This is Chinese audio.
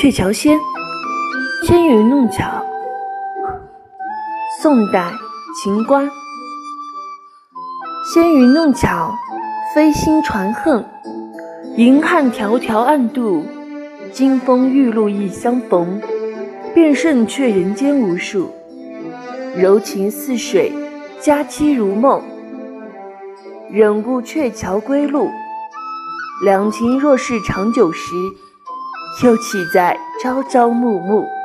鹊桥仙，纤云弄巧。宋代秦观。纤云弄巧，飞星传恨。银汉迢迢暗度，金风玉露一相逢。便胜却人间无数。柔情似水，佳期如梦。忍顾鹊桥归路，两情若是长久时，又岂在朝朝暮暮。